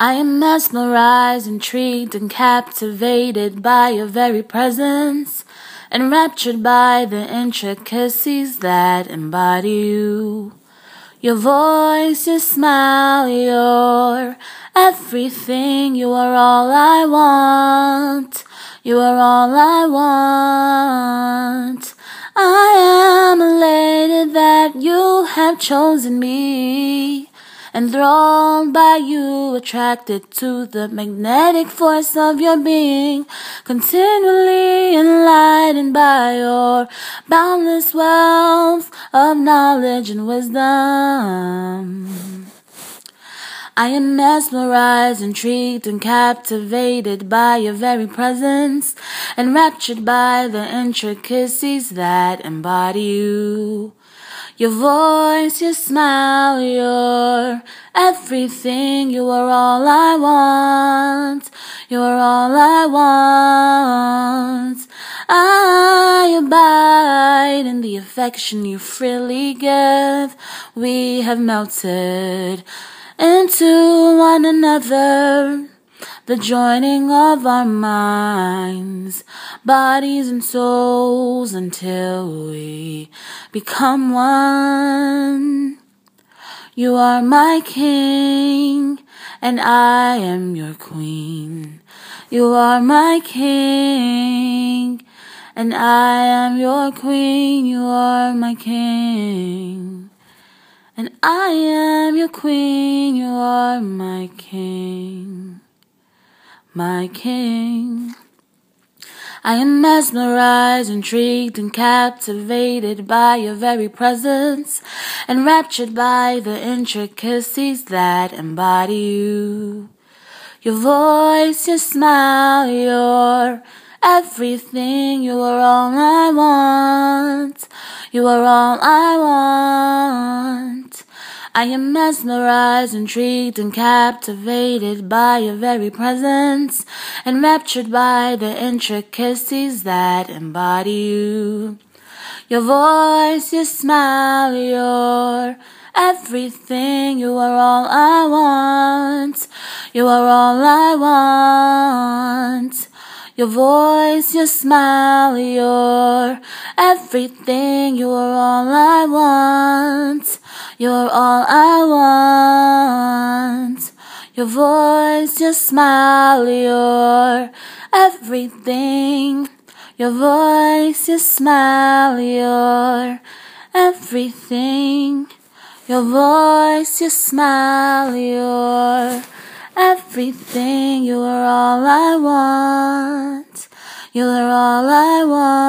I am mesmerized, intrigued, and captivated by your very presence, enraptured by the intricacies that embody you. Your voice, your smile, your everything, you are all I want. You are all I want. I am elated that you have chosen me enthralled by you, attracted to the magnetic force of your being, continually enlightened by your boundless wealth of knowledge and wisdom. I am mesmerized, intrigued, and captivated by your very presence, enraptured by the intricacies that embody you. Your voice, your smile, your everything. You are all I want. You are all I want. I abide in the affection you freely give. We have melted into one another the joining of our minds, bodies, and souls until we become one. You are my king, and I am your queen. You are my king, and I am your queen. You are my king. And I am your queen, you are my king my king. I am mesmerized, intrigued, and captivated by your very presence, enraptured by the intricacies that embody you. Your voice, your smile, your everything, you are all I want. You are all I want. I am mesmerized, intrigued, and captivated by your very presence, enraptured by the intricacies that embody you. Your voice, your smile, your everything, you are all I want. You are all I want. Your voice, your smile, your everything, you are all I want. You're all I want. Your voice, your smile, your everything. Your voice, your smile, your everything. Your voice, your smile, your everything. You are all I want. You are all I want.